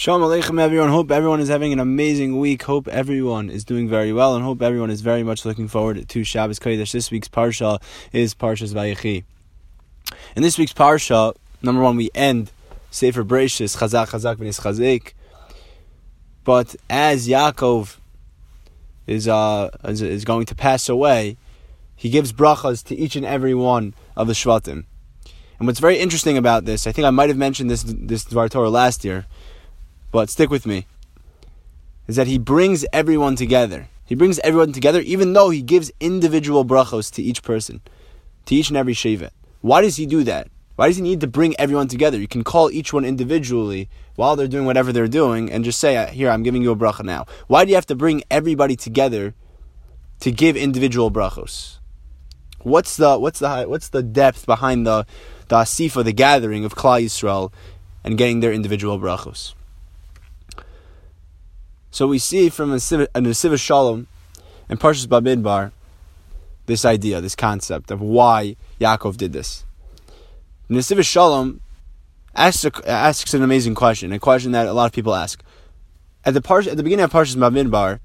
Shalom Aleichem, everyone. Hope everyone is having an amazing week. Hope everyone is doing very well, and hope everyone is very much looking forward to Shabbos Kodesh. This week's parsha is Parshas Vayechi. In this week's parsha, number one, we end Sefer Bereshis Chazak Chazak V'Nis Chazek. But as Yaakov is uh is, is going to pass away, he gives brachas to each and every one of the Shvatim. And what's very interesting about this, I think I might have mentioned this this Dvar Torah last year but stick with me, is that he brings everyone together. He brings everyone together, even though he gives individual brachos to each person, to each and every shevet. Why does he do that? Why does he need to bring everyone together? You can call each one individually while they're doing whatever they're doing and just say, uh, Here, I'm giving you a bracha now. Why do you have to bring everybody together to give individual brachos? What's the what's the what's the depth behind the the asifa, the gathering of Klal Yisrael, and getting their individual brachos? So we see from a Nesiva Shalom and Parshas Bamidbar this idea, this concept of why Yaakov did this. Nesiva Shalom asks, asks an amazing question, a question that a lot of people ask. At the, at the beginning of Parshas Bamidbar,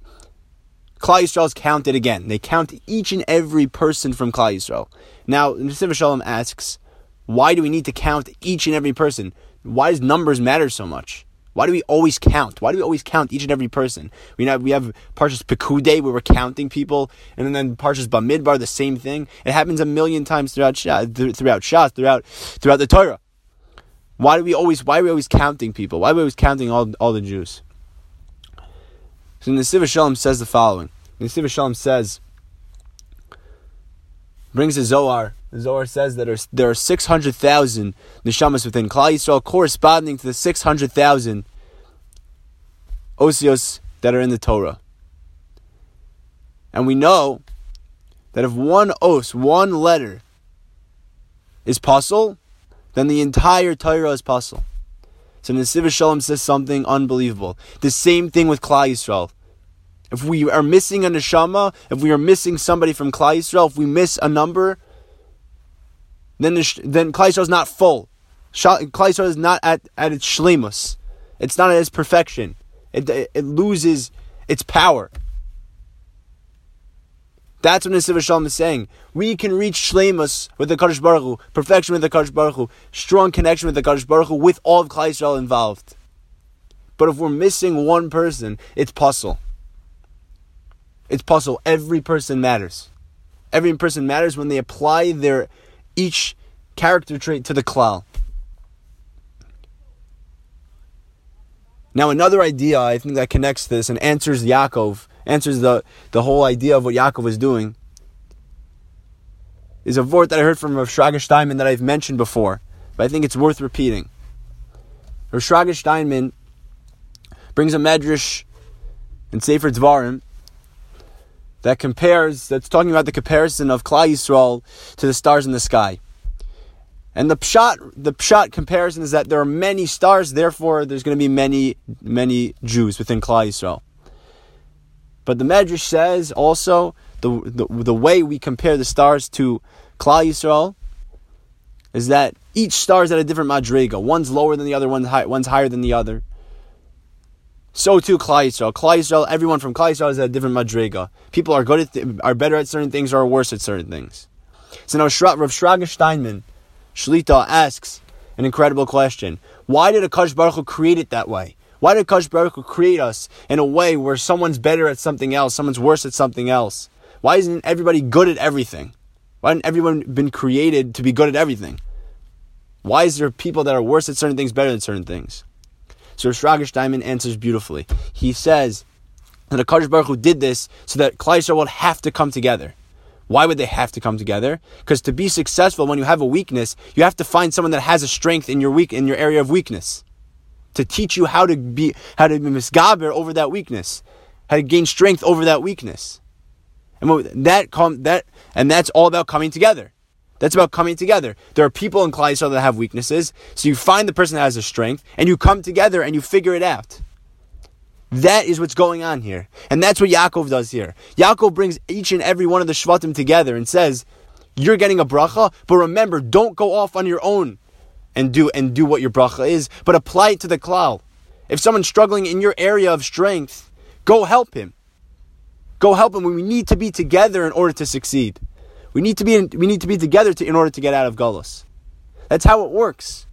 Klal Yisrael is counted again. They count each and every person from Klal Yisrael. Now, Nesiva Shalom asks, why do we need to count each and every person? Why does numbers matter so much? Why do we always count? Why do we always count each and every person? We have we have Parshas Pekude where we're counting people, and then Parshas Bamidbar the same thing. It happens a million times throughout throughout Shas, throughout throughout the Torah. Why do we always why are we always counting people? Why are we always counting all, all the Jews? So the Siva Shalom says the following. The Siva Shalom says brings a Zohar the Zohar says that there are 600,000 neshamas within Klal Yisrael, corresponding to the 600,000 osios that are in the Torah. And we know that if one os, one letter, is pasul, then the entire Torah is pasul. So Nesiv Shalom says something unbelievable. The same thing with Klal Yisrael. If we are missing a neshama, if we are missing somebody from Klal Yisrael, if we miss a number, then the, then Klal is not full. Klal is not at, at its shlemus. It's not at its perfection. It, it, it loses its power. That's what Nesiv Shalom is saying. We can reach shlemus with the Kadosh Baruch Hu, perfection with the Kadosh Baruch Hu, strong connection with the Kadosh Baruch Hu, with all of Yisrael involved. But if we're missing one person, it's pasul. It's pasul. Every person matters. Every person matters when they apply their each character trait to the klal. Now, another idea I think that connects this and answers Yaakov, answers the, the whole idea of what Yaakov was doing, is a word that I heard from Rav Shraga Steinman that I've mentioned before, but I think it's worth repeating. Rav Shraga Steinman brings a medrash in Sefer Dvarim that compares, that's talking about the comparison of Klal Yisrael to the stars in the sky. And the pshat, the pshat comparison is that there are many stars, therefore there's going to be many, many Jews within Klal Yisrael. But the Medrash says also the, the, the way we compare the stars to Klal Yisrael is that each star is at a different madriga. One's lower than the other, one's, high, one's higher than the other. So too Klal Yisrael. Yisrael, everyone from Yisrael is at a different madriga. People are good at th- are better at certain things or are worse at certain things. So now Rav Shraga Steinman, Shlita asks an incredible question. Why did Akash Baruch Hu create it that way? Why did Akash Baruch Hu create us in a way where someone's better at something else, someone's worse at something else? Why isn't everybody good at everything? Why hasn't everyone been created to be good at everything? Why is there people that are worse at certain things, better than certain things? So Shraga Steinman answers beautifully. He says that Akash Baruch Hu did this so that Klal Yisrael would have to come together. Why would they have to come together? Because to be successful, when you have a weakness, you have to find someone that has a strength in your weak in your area of weakness, to teach you how to be how to be misgaber over that weakness, how to gain strength over that weakness, and that come that and that's all about coming together. That's about coming together. There are people in Klal Yisrael that have weaknesses, so you find the person that has a strength, and you come together and you figure it out. That is what's going on here. And that's what Yaakov does here. Yaakov brings each and every one of the Shvatim together and says, You're getting a bracha, but remember, don't go off on your own and do and do what your bracha is, but apply it to the klal. If someone's struggling in your area of strength, go help him. Go help him. We need to be together in order to succeed. We need to be in, we need to be together to, in order to get out of Gullus. That's how it works.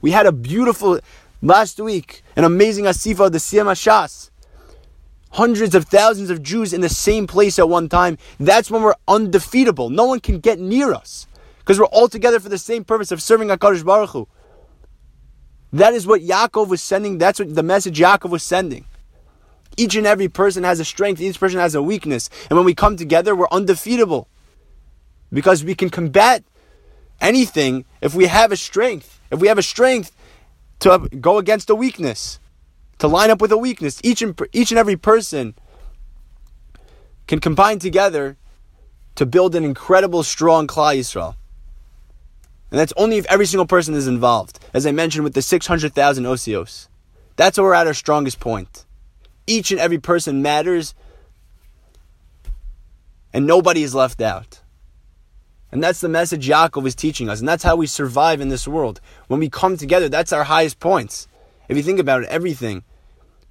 We had a beautiful last week, an amazing asifa of the Siyum Shas. Hundreds of thousands of Jews in the same place at one time. That's when we're undefeatable. No one can get near us because we're all together for the same purpose of serving Hakadosh Baruch Hu. That is what Yaakov was sending. That's what the message Yaakov was sending. Each and every person has a strength. Each person has a weakness, and when we come together, we're undefeatable because we can combat anything if we have a strength. If we have a strength to go against a weakness, to line up with a weakness, each and, each and every person can combine together to build an incredible, strong Klal Yisrael. And that's only if every single person is involved. As I mentioned with the 600,000 Osios. That's where we're at our strongest point. Each and every person matters, and nobody is left out. And that's the message Yaakov is teaching us. And that's how we survive in this world. When we come together, that's our highest points. If you think about it, everything,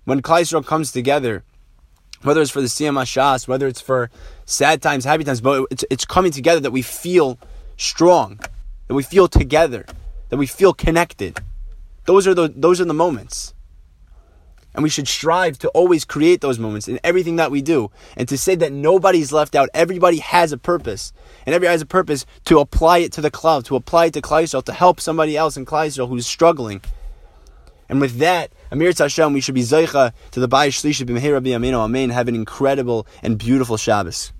when Yisrael comes together, whether it's for the Siyum Hashas, whether it's for sad times, happy times, but it's, it's coming together that we feel strong that we feel together, that we feel connected. Those are the those are the moments. And we should strive to always create those moments in everything that we do. And to say that nobody's left out, everybody has a purpose. And everybody has a purpose to apply it to the cloud, to apply it to Yisrael, to help somebody else in Yisrael who's struggling. And with that, Amir Tashem, we should be Zaycha to the Bayis Shlishi B'Meher Rabbi Amen. Have an incredible and beautiful Shabbos.